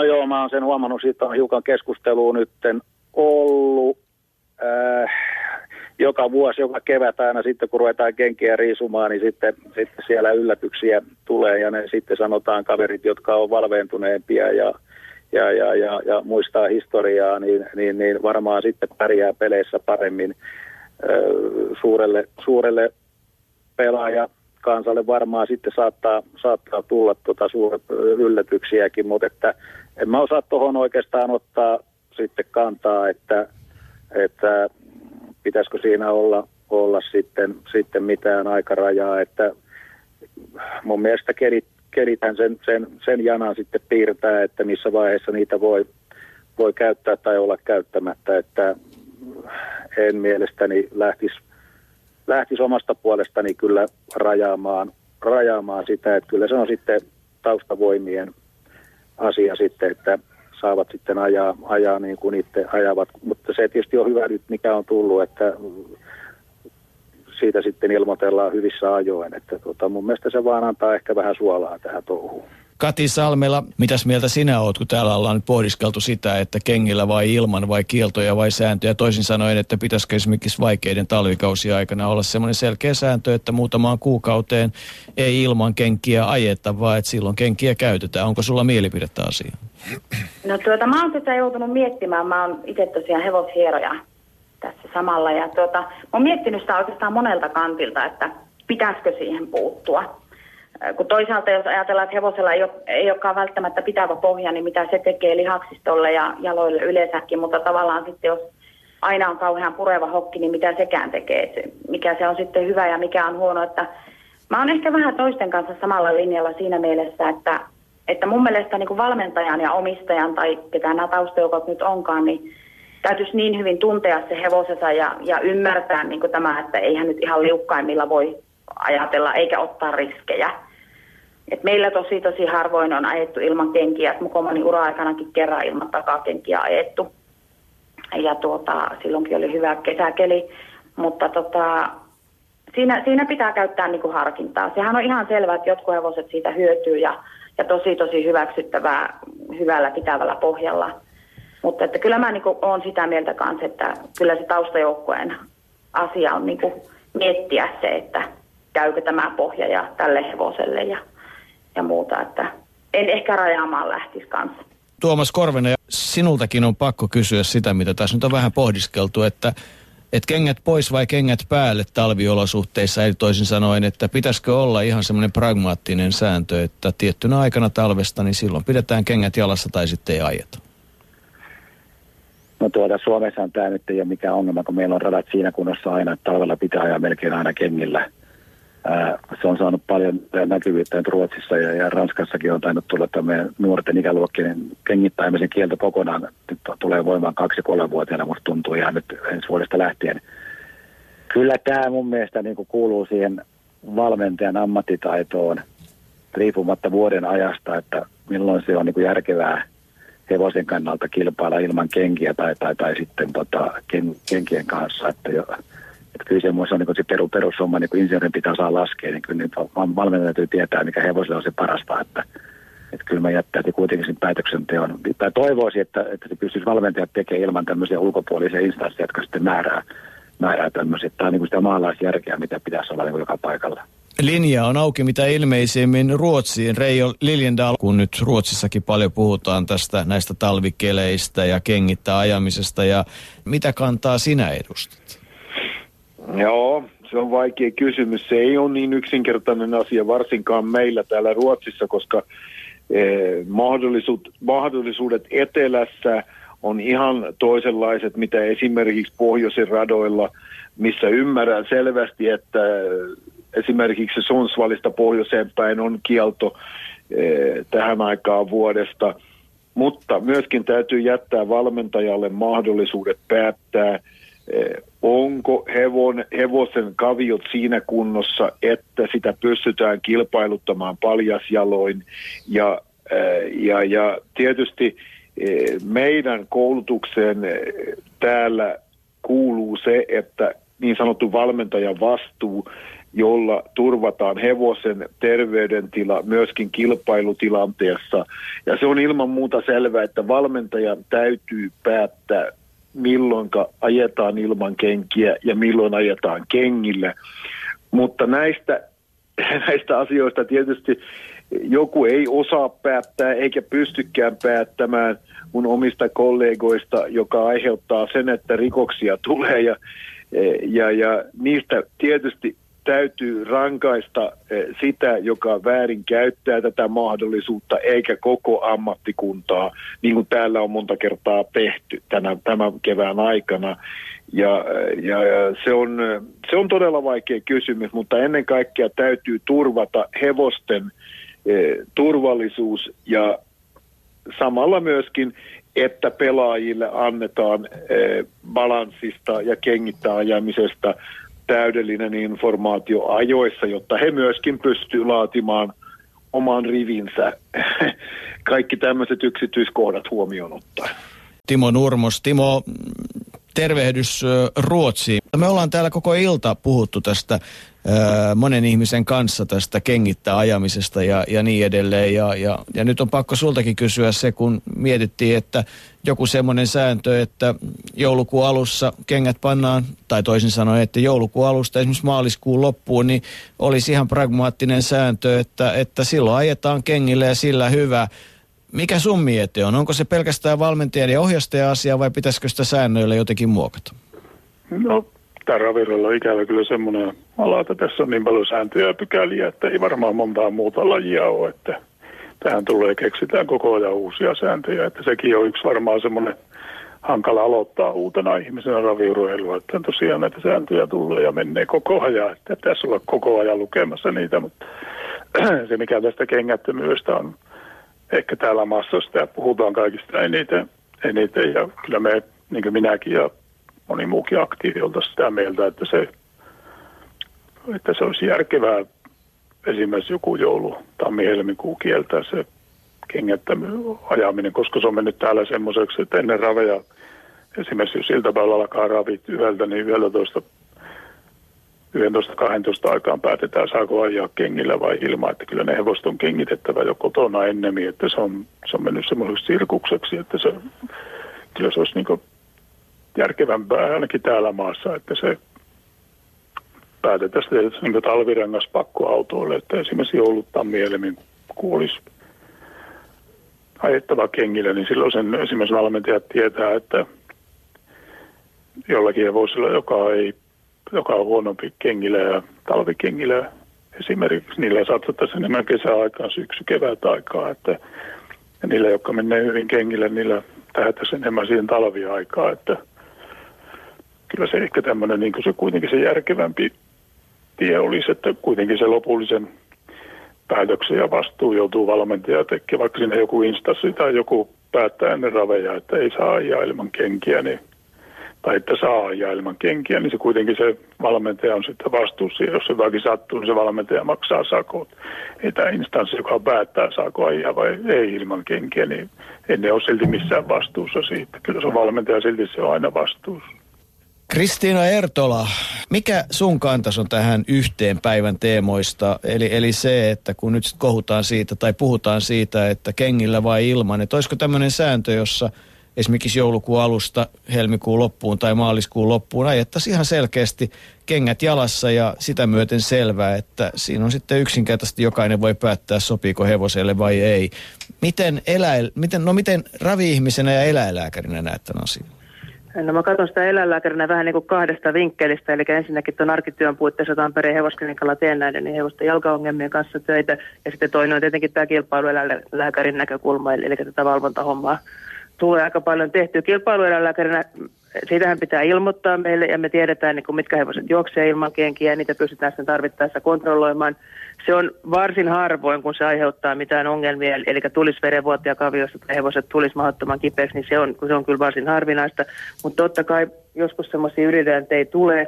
No joo, mä oon sen huomannut, siitä on hiukan keskustelua nytten ollut. Äh, joka vuosi, joka kevät aina sitten, kun ruvetaan kenkiä riisumaan, niin sitten, sitten siellä yllätyksiä tulee ja ne sitten sanotaan kaverit, jotka on valveentuneempia ja, ja, ja, ja, ja muistaa historiaa, niin, niin, niin varmaan sitten pärjää peleissä paremmin ö, suurelle, suurelle pelaaja kansalle varmaan sitten saattaa, saattaa tulla tota yllätyksiäkin, mutta että en mä osaa tuohon oikeastaan ottaa sitten kantaa, että, että pitäisikö siinä olla, olla sitten, sitten mitään aikarajaa, että mun mielestä kerit, keritän sen, sen, sen janan sitten piirtää, että missä vaiheessa niitä voi, voi käyttää tai olla käyttämättä, että en mielestäni lähtisi lähtis omasta puolestani kyllä rajaamaan, rajaamaan sitä, että kyllä se on sitten taustavoimien asia sitten, että saavat sitten ajaa, ajaa niin kuin itse ajavat. Mutta se tietysti on hyvä nyt, mikä on tullut, että siitä sitten ilmoitellaan hyvissä ajoin. Että tota, mun mielestä se vaan antaa ehkä vähän suolaa tähän touhuun. Kati Salmela, mitäs mieltä sinä oot, kun täällä ollaan nyt pohdiskeltu sitä, että kengillä vai ilman vai kieltoja vai sääntöjä. Toisin sanoen, että pitäisikö esimerkiksi vaikeiden talvikausia aikana olla semmoinen selkeä sääntö, että muutamaan kuukauteen ei ilman kenkiä ajeta, vaan että silloin kenkiä käytetään. Onko sulla mielipidettä asiaan? No tuota, mä oon tätä joutunut miettimään. Mä oon itse tosiaan hevoshieroja tässä samalla. Ja tuota, mä oon miettinyt sitä oikeastaan monelta kantilta, että pitäisikö siihen puuttua. Kun toisaalta jos ajatellaan, että hevosella ei, ole, ei olekaan välttämättä pitävä pohja, niin mitä se tekee lihaksistolle ja jaloille yleensäkin, mutta tavallaan sitten jos aina on kauhean pureva hokki, niin mitä sekään tekee, se, mikä se on sitten hyvä ja mikä on huono. Että mä oon ehkä vähän toisten kanssa samalla linjalla siinä mielessä, että että mun mielestä niin kuin valmentajan ja omistajan tai ketään nämä taustajoukot nyt onkaan, niin täytyisi niin hyvin tuntea se hevosensa ja, ja ymmärtää niin kuin tämä, että eihän nyt ihan liukkaimmilla voi ajatella eikä ottaa riskejä. Et meillä tosi tosi harvoin on ajettu ilman kenkiä, että Mukomani ura-aikanakin kerran ilman takakenkiä ajettu. Ja tuota, silloinkin oli hyvä kesäkeli, mutta tota, siinä, siinä pitää käyttää niin kuin harkintaa. Sehän on ihan selvää, että jotkut hevoset siitä hyötyy ja ja tosi tosi hyväksyttävää hyvällä pitävällä pohjalla. Mutta että kyllä mä niin olen sitä mieltä kanssa, että kyllä se taustajoukkojen asia on niin miettiä se, että käykö tämä pohja ja tälle hevoselle ja, ja muuta. Että en ehkä rajaamaan lähtisi kanssa. Tuomas Korvinen, sinultakin on pakko kysyä sitä, mitä tässä nyt on vähän pohdiskeltu, että että kengät pois vai kengät päälle talviolosuhteissa, eli toisin sanoen, että pitäisikö olla ihan semmoinen pragmaattinen sääntö, että tiettynä aikana talvesta, niin silloin pidetään kengät jalassa tai sitten ei ajeta. No tuota, Suomessa on tämä nyt ei ole mikään ongelma, kun meillä on radat siinä kunnossa aina, että talvella pitää ajaa melkein aina kengillä – se on saanut paljon näkyvyyttä nyt Ruotsissa ja, ja Ranskassakin on tainnut tulla tämmöinen nuorten ikäluokkien kengittämisen kielto kokonaan. Nyt tulee voimaan kaksi vuotiaana musta tuntuu ihan nyt ensi vuodesta lähtien. Kyllä tämä mun mielestä niin kuuluu siihen valmentajan ammattitaitoon riippumatta vuoden ajasta, että milloin se on niin järkevää hevosen kannalta kilpailla ilman kenkiä tai, tai, tai sitten tota, ken, kenkien kanssa. Että jo, että kyllä semmoista on niin se peru, perussumma, niin kuin insinöörin pitää saa laskea, niin kyllä niin valmentaja täytyy tietää, mikä hevoselle on se parasta, että, että kyllä mä jättäisin kuitenkin sen päätöksenteon. Tai toivoisin, että, että se pystyisi valmentajat tekemään ilman tämmöisiä ulkopuolisia instansseja, jotka sitten määrää, määrää tämmöisiä. Tämä on niin kuin sitä maalaisjärkeä, mitä pitäisi olla niin joka paikalla. Linja on auki mitä ilmeisimmin Ruotsiin. Reijo Liljendal, kun nyt Ruotsissakin paljon puhutaan tästä näistä talvikeleistä ja kengittä ajamisesta. Ja mitä kantaa sinä edustat? Joo, se on vaikea kysymys. Se ei ole niin yksinkertainen asia, varsinkaan meillä täällä Ruotsissa, koska eh, mahdollisuudet, mahdollisuudet etelässä on ihan toisenlaiset, mitä esimerkiksi pohjoisen radoilla, missä ymmärrän selvästi, että esimerkiksi Sundsvallista pohjoiseen päin on kielto eh, tähän aikaan vuodesta, mutta myöskin täytyy jättää valmentajalle mahdollisuudet päättää – Eh, onko hevon, hevosen kaviot siinä kunnossa, että sitä pystytään kilpailuttamaan paljasjaloin. Ja, eh, ja, ja tietysti eh, meidän koulutukseen täällä kuuluu se, että niin sanottu valmentajan vastuu, jolla turvataan hevosen terveydentila myöskin kilpailutilanteessa. Ja se on ilman muuta selvää, että valmentajan täytyy päättää, milloin ajetaan ilman kenkiä ja milloin ajetaan kengillä. Mutta näistä, näistä asioista tietysti joku ei osaa päättää eikä pystykään päättämään mun omista kollegoista, joka aiheuttaa sen, että rikoksia tulee ja, ja, ja niistä tietysti täytyy rankaista eh, sitä, joka väärin käyttää tätä mahdollisuutta, eikä koko ammattikuntaa, niin kuin täällä on monta kertaa tehty tänä, tämän kevään aikana. Ja, ja, ja se, on, se on todella vaikea kysymys, mutta ennen kaikkea täytyy turvata hevosten eh, turvallisuus ja samalla myöskin, että pelaajille annetaan eh, balanssista ja kengittää ajamisesta täydellinen informaatio ajoissa, jotta he myöskin pystyvät laatimaan oman rivinsä. Kaikki tämmöiset yksityiskohdat huomioon ottaen. Timo Nurmos. Timo, tervehdys Ruotsiin. Me ollaan täällä koko ilta puhuttu tästä monen ihmisen kanssa tästä kengittää ajamisesta ja, ja niin edelleen. Ja, ja, ja nyt on pakko sultakin kysyä se, kun mietittiin, että joku semmoinen sääntö, että joulukuun alussa kengät pannaan, tai toisin sanoen, että joulukuun alusta esimerkiksi maaliskuun loppuun, niin olisi ihan pragmaattinen sääntö, että, että silloin ajetaan kengille ja sillä hyvä. Mikä sun miete on? Onko se pelkästään valmentajan ja ohjastajan asia vai pitäisikö sitä säännöillä jotenkin muokata? No tämä ravirolla on ikävä kyllä semmoinen ala, että tässä on niin paljon sääntöjä ja pykäliä, että ei varmaan montaa muuta lajia ole, että tähän tulee keksitään koko ajan uusia sääntöjä, että sekin on yksi varmaan semmoinen hankala aloittaa uutena ihmisenä raviuruilua, että tosiaan näitä sääntöjä tulee ja menee koko ajan, että tässä olla koko ajan lukemassa niitä, mutta se mikä tästä kengättömyydestä on ehkä täällä maassa sitä puhutaan kaikista eniten, eniten ja kyllä me, niin kuin minäkin ja moni muukin aktiivi sitä mieltä, että se, että se olisi järkevää esimerkiksi joku joulu, tammi-helmikuu kieltää se kengättäminen ajaminen, koska se on mennyt täällä semmoiseksi, että ennen raveja, esimerkiksi jos iltapäivällä alkaa ravit yhdeltä, niin 11 11-12 aikaan päätetään, saako ajaa kengillä vai ilman, että kyllä ne hevost on kengitettävä jo kotona ennemmin, että se on, se on mennyt semmoiseksi sirkukseksi, että se, kyllä se olisi niin järkevämpää ainakin täällä maassa, että se päätetään sitten niin talvirengas pakkoautoille, että esimerkiksi joulut tammielemin kuolisi ajettava kengillä, niin silloin sen esimerkiksi valmentajat tietää, että jollakin hevosilla, joka, ei, joka on huonompi kengillä ja talvikengillä. Esimerkiksi, niillä satsattaisiin enemmän kesäaikaan, syksy, kevät aikaa, että ja niillä, jotka menee hyvin kengillä, niillä tähtäisiin enemmän siihen talviaikaa, että kyllä se ehkä tämmöinen niin se kuitenkin se järkevämpi tie olisi, että kuitenkin se lopullisen päätöksen ja vastuu joutuu valmentaja tekemään, vaikka siinä joku instanssi tai joku päättää ennen raveja, että ei saa ajaa ilman kenkiä, niin, tai että saa ajaa ilman kenkiä, niin se kuitenkin se valmentaja on sitten vastuussa. Jos se jotakin sattuu, niin se valmentaja maksaa sakot. Ei tämä instanssi, joka päättää, saako ajaa vai ei ilman kenkiä, niin ei ne ole silti missään vastuussa siitä. Kyllä se valmentaja silti se on aina vastuussa. Kristiina Ertola, mikä sun kantas on tähän yhteen päivän teemoista? Eli, eli se, että kun nyt kohutaan siitä tai puhutaan siitä, että kengillä vai ilman, että olisiko tämmöinen sääntö, jossa esimerkiksi joulukuun alusta helmikuun loppuun tai maaliskuun loppuun ajettaisiin ihan selkeästi kengät jalassa ja sitä myöten selvää, että siinä on sitten yksinkertaisesti jokainen voi päättää, sopiiko hevoselle vai ei. Miten, eläil, miten, no miten ravi-ihmisenä ja eläinlääkärinä näet tämän asian? No mä katson sitä eläinlääkärinä vähän niin kuin kahdesta vinkkelistä, eli ensinnäkin tuon arkityön puitteissa Tampereen hevosklinikalla teen näiden niin hevosten jalkaongelmien kanssa töitä, ja sitten toinen on tietenkin tämä kilpailueläinlääkärin näkökulma, eli tätä valvontahommaa tulee aika paljon tehty kilpailueläinlääkärinä. Siitähän pitää ilmoittaa meille, ja me tiedetään, niin kuin mitkä hevoset juoksee ilman kenkiä, ja niitä pystytään sitten tarvittaessa kontrolloimaan se on varsin harvoin, kun se aiheuttaa mitään ongelmia, eli tulisi verenvuotia kaviosta tai hevoset tulisi mahdottoman kipeäksi, niin se on, se on kyllä varsin harvinaista. Mutta totta kai joskus semmoisia ei tulee.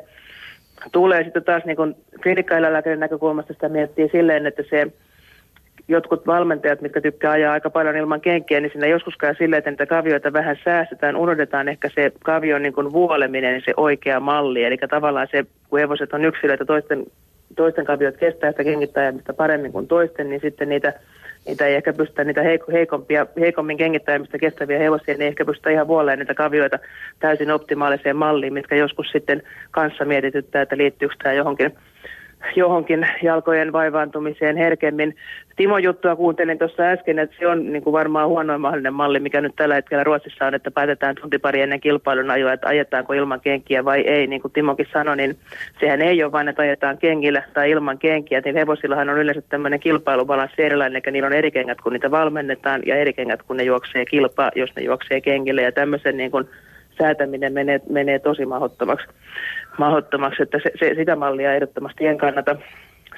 Tulee sitten taas niin klinikkaeläinlääkärin näkökulmasta sitä miettii silleen, että se jotkut valmentajat, mitkä tykkää ajaa aika paljon ilman kenkiä, niin siinä joskus käy silleen, että niitä kavioita vähän säästetään, unohdetaan ehkä se kavion niin kuin vuoleminen, niin se oikea malli. Eli tavallaan se, kun hevoset on yksilöitä toisten toisten kaviot kestää sitä kengittäjämistä paremmin kuin toisten, niin sitten niitä, niitä ei ehkä pystytä, niitä heikompia, heikommin kengittäjämistä kestäviä hevosia, niin ei ehkä pystytä ihan vuoleen niitä kavioita täysin optimaaliseen malliin, mitkä joskus sitten kanssa mietityttää, että liittyykö tämä johonkin johonkin jalkojen vaivaantumiseen herkemmin. Timo juttua kuuntelin tuossa äsken, että se on niin kuin varmaan huonoin mahdollinen malli, mikä nyt tällä hetkellä Ruotsissa on, että päätetään tunti pari ennen kilpailun ajoa, että ajetaanko ilman kenkiä vai ei. Niin kuin Timokin sanoi, niin sehän ei ole vain, että ajetaan kenkillä tai ilman kenkiä. Niin hevosillahan on yleensä tämmöinen kilpailubalanssi erilainen, eli niillä on eri kengät, kun niitä valmennetaan ja eri kengät, kun ne juoksee kilpaa, jos ne juoksee kenkille. Ja tämmöisen niin kuin säätäminen menee, menee tosi mahdottomaksi mahdottomaksi, että se, se, sitä mallia ehdottomasti en kannata.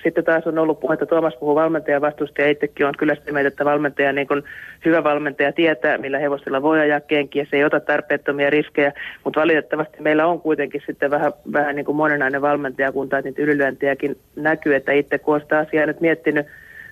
Sitten taas on ollut puhetta, Tuomas puhuu valmentajan vastuusta ja itsekin on kyllä sitä mieltä, että valmentaja, niin kun hyvä valmentaja tietää, millä hevosilla voi ajaa kenkiä, se ei ota tarpeettomia riskejä, mutta valitettavasti meillä on kuitenkin sitten vähän, vähän niin kuin moninainen valmentajakunta, että niitä ylilyöntiäkin näkyy, että itse kun on sitä asiaa nyt miettinyt,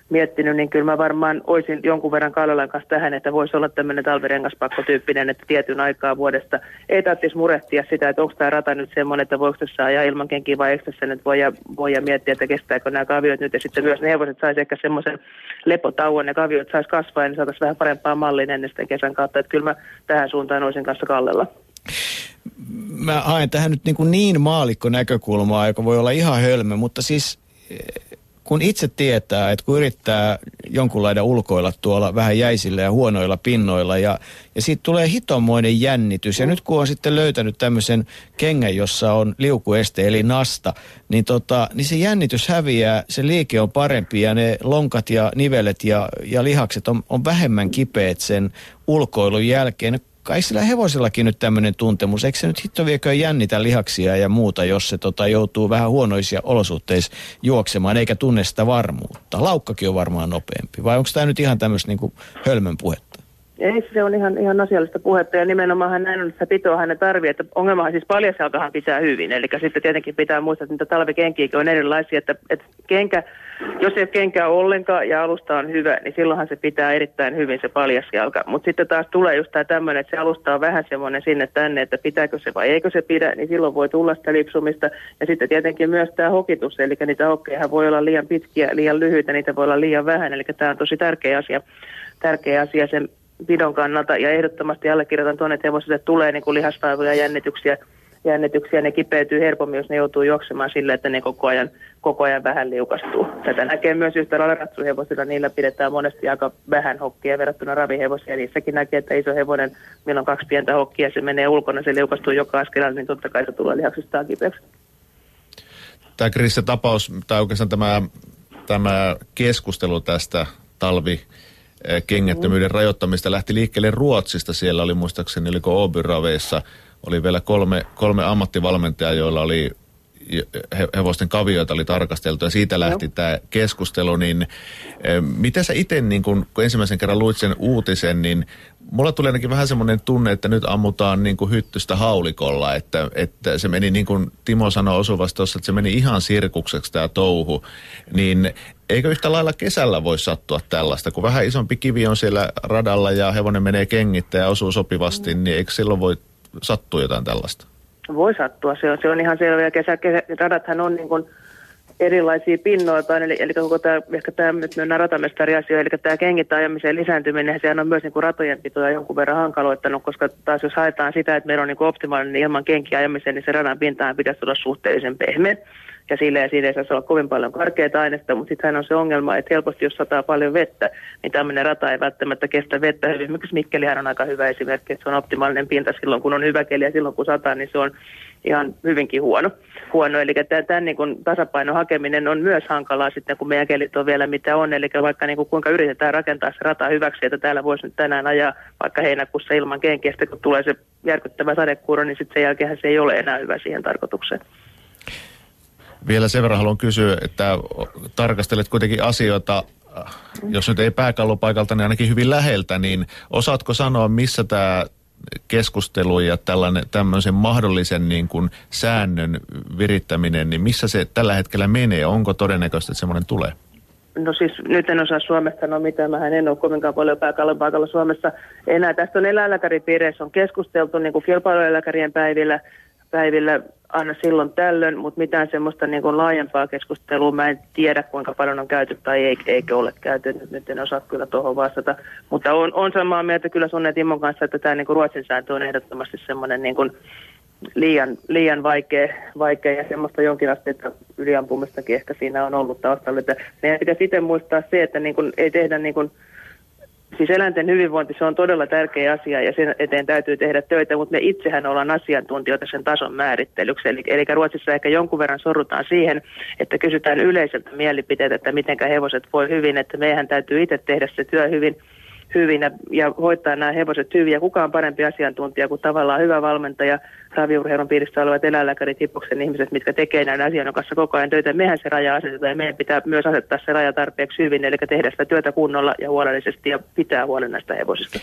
miettinyt, niin kyllä mä varmaan olisin jonkun verran Kallolan kanssa tähän, että voisi olla tämmöinen talvirengaspakkotyyppinen, että tietyn aikaa vuodesta ei tarvitsisi murehtia sitä, että onko tämä rata nyt semmoinen, että voiko tässä ajaa ilman kenkiä vai eikö tässä nyt voi, ja, voi ja miettiä, että kestääkö nämä kaviot nyt, ja sitten myös ne hevoset saisi ehkä semmoisen lepotauon, ne kaviot saisi kasvaa, ja niin saataisiin vähän parempaa mallin ennen sitä kesän kautta, että kyllä mä tähän suuntaan olisin kanssa Kallella mä haen tähän nyt niin, kuin niin maalikko näkökulmaa, joka voi olla ihan hölmö, mutta siis kun itse tietää, että kun yrittää jonkunlainen ulkoilla tuolla vähän jäisillä ja huonoilla pinnoilla ja, ja siitä tulee hitomoinen jännitys. Ja nyt kun on sitten löytänyt tämmöisen kengän, jossa on liukueste eli nasta, niin, tota, niin se jännitys häviää, se liike on parempi ja ne lonkat ja nivelet ja, ja lihakset on, on vähemmän kipeät sen ulkoilun jälkeen kai sillä hevosillakin nyt tämmöinen tuntemus. Eikö se nyt hitto viekö jännitä lihaksia ja muuta, jos se tota, joutuu vähän huonoisia olosuhteissa juoksemaan, eikä tunne sitä varmuutta? Laukkakin on varmaan nopeampi. Vai onko tämä nyt ihan tämmöistä niin hölmön puhetta? Ei, se on ihan, ihan asiallista puhetta ja nimenomaan näin on, että pitoa hänen tarvii. Että ongelmahan siis paljasjalkahan pitää hyvin. Eli sitten tietenkin pitää muistaa, että niitä talvikenkiäkin on erilaisia. Että, että kenkä, jos ei ole ollenkaan ja alusta on hyvä, niin silloinhan se pitää erittäin hyvin se paljasjalka. Mutta sitten taas tulee just tämä tämmöinen, että se alusta on vähän semmoinen sinne tänne, että pitääkö se vai eikö se pidä, niin silloin voi tulla sitä lipsumista. Ja sitten tietenkin myös tämä hokitus, eli niitä hokkeja voi olla liian pitkiä, liian lyhyitä, niitä voi olla liian vähän. Eli tämä on tosi tärkeä asia, tärkeä asia sen pidon kannalta ja ehdottomasti allekirjoitan tuonne, että hevosille tulee niin kuin lihastaivoja jännityksiä, jännityksiä, ne kipeytyy helpommin, jos ne joutuu juoksemaan sille, että ne koko ajan, koko ajan vähän liukastuu. Tätä näkee myös yhtä lailla ratsuhevosilla, niillä pidetään monesti aika vähän hokkia verrattuna ravihevosia. Niissäkin näkee, että iso hevonen, millä on kaksi pientä hokkia, se menee ulkona, se liukastuu joka askelella, niin totta kai se tulee lihaksistaan kipeäksi. Tämä Krista tapaus, tai oikeastaan tämä, tämä keskustelu tästä talvi Eh, kengättömyyden mm. rajoittamista lähti liikkeelle Ruotsista. Siellä oli muistaakseni, oliko Obyraveissa, oli vielä kolme, kolme ammattivalmentajaa, joilla oli hevosten kavioita oli tarkasteltu ja siitä lähti tämä keskustelu, niin eh, mitä sä itse, niin kun, kun ensimmäisen kerran luit sen uutisen, niin mulla tuli ainakin vähän semmoinen tunne, että nyt ammutaan niin kuin hyttystä haulikolla, että, että se meni niin kuin Timo sanoi osuvasti tuossa, että se meni ihan sirkukseksi tämä touhu, niin eikö yhtä lailla kesällä voi sattua tällaista, kun vähän isompi kivi on siellä radalla ja hevonen menee kengittää ja osuu sopivasti, niin eikö silloin voi sattua jotain tällaista? Voi sattua, se on, se on ihan selvä. Kesä, kesä, radathan on niin kuin erilaisia pinnoilta, eli, eli koko tämä, ehkä tämä nyt mennään ratamestariasia, eli tämä kengittäajamisen lisääntyminen, sehän on myös niin kuin ratojen pitoja jonkun verran hankaloittanut, koska taas jos haetaan sitä, että meillä on niin kuin optimaalinen ilman kenkiä niin se radan pintaan pitäisi olla suhteellisen pehmeä ja sille ja siinä ei saisi olla kovin paljon karkeata ainetta, mutta sittenhän on se ongelma, että helposti jos sataa paljon vettä, niin tämmöinen rata ei välttämättä kestä vettä hyvin. Esimerkiksi Mikkelihän on aika hyvä esimerkki, että se on optimaalinen pinta silloin, kun on hyvä keli ja silloin, kun sataa, niin se on ihan hyvinkin huono. huono. Eli tämän niin tasapainon hakeminen on myös hankalaa sitten, kun meidän kelit on vielä mitä on. Eli vaikka niin kuin kuinka yritetään rakentaa se rata hyväksi, että täällä voisi nyt tänään ajaa vaikka heinäkuussa ilman kenkiä, kun tulee se järkyttävä sadekuuro, niin sitten sen jälkeen se ei ole enää hyvä siihen tarkoitukseen. Vielä sen verran haluan kysyä, että tarkastelet kuitenkin asioita, jos nyt ei pääkallopaikalta, niin ainakin hyvin läheltä, niin osaatko sanoa, missä tämä keskustelu ja tällainen, tämmöisen mahdollisen niin kuin säännön virittäminen, niin missä se tällä hetkellä menee? Onko todennäköistä, että semmoinen tulee? No siis nyt en osaa Suomesta sanoa mitään, mä en ole kovinkaan paljon pääkallon paikalla Suomessa enää. Tästä on eläinlääkäripiireissä on keskusteltu niin kuin kilpailueläkärien päivillä, päivillä aina silloin tällöin, mutta mitään semmoista niin kuin laajempaa keskustelua mä en tiedä, kuinka paljon on käyty tai ei, eikö ole käyty. Nyt, en osaa kyllä tuohon vastata. Mutta on, on samaa mieltä kyllä ja Timon kanssa, että tämä niin kuin Ruotsin sääntö on ehdottomasti semmoinen niin kuin liian, liian vaikea, vaikea ja semmoista jonkin asteetta yliampumistakin ehkä siinä on ollut taustalla. Että meidän pitäisi itse muistaa se, että niin kuin ei tehdä niin kuin Siis eläinten hyvinvointi, se on todella tärkeä asia ja sen eteen täytyy tehdä töitä, mutta me itsehän ollaan asiantuntijoita sen tason määrittelyksi. Eli, eli Ruotsissa ehkä jonkun verran sorrutaan siihen, että kysytään yleiseltä mielipiteet, että miten hevoset voi hyvin, että meidän täytyy itse tehdä se työ hyvin hyvin ja, ja hoitaa nämä hevoset hyvin. Ja kuka on parempi asiantuntija kuin tavallaan hyvä valmentaja, raviurheilun piirissä olevat eläinlääkärit, hipoksen ihmiset, mitkä tekee näiden asioiden kanssa koko ajan töitä. Mehän se raja asetetaan ja meidän pitää myös asettaa se raja tarpeeksi hyvin, eli tehdä sitä työtä kunnolla ja huolellisesti ja pitää huolen näistä hevosista.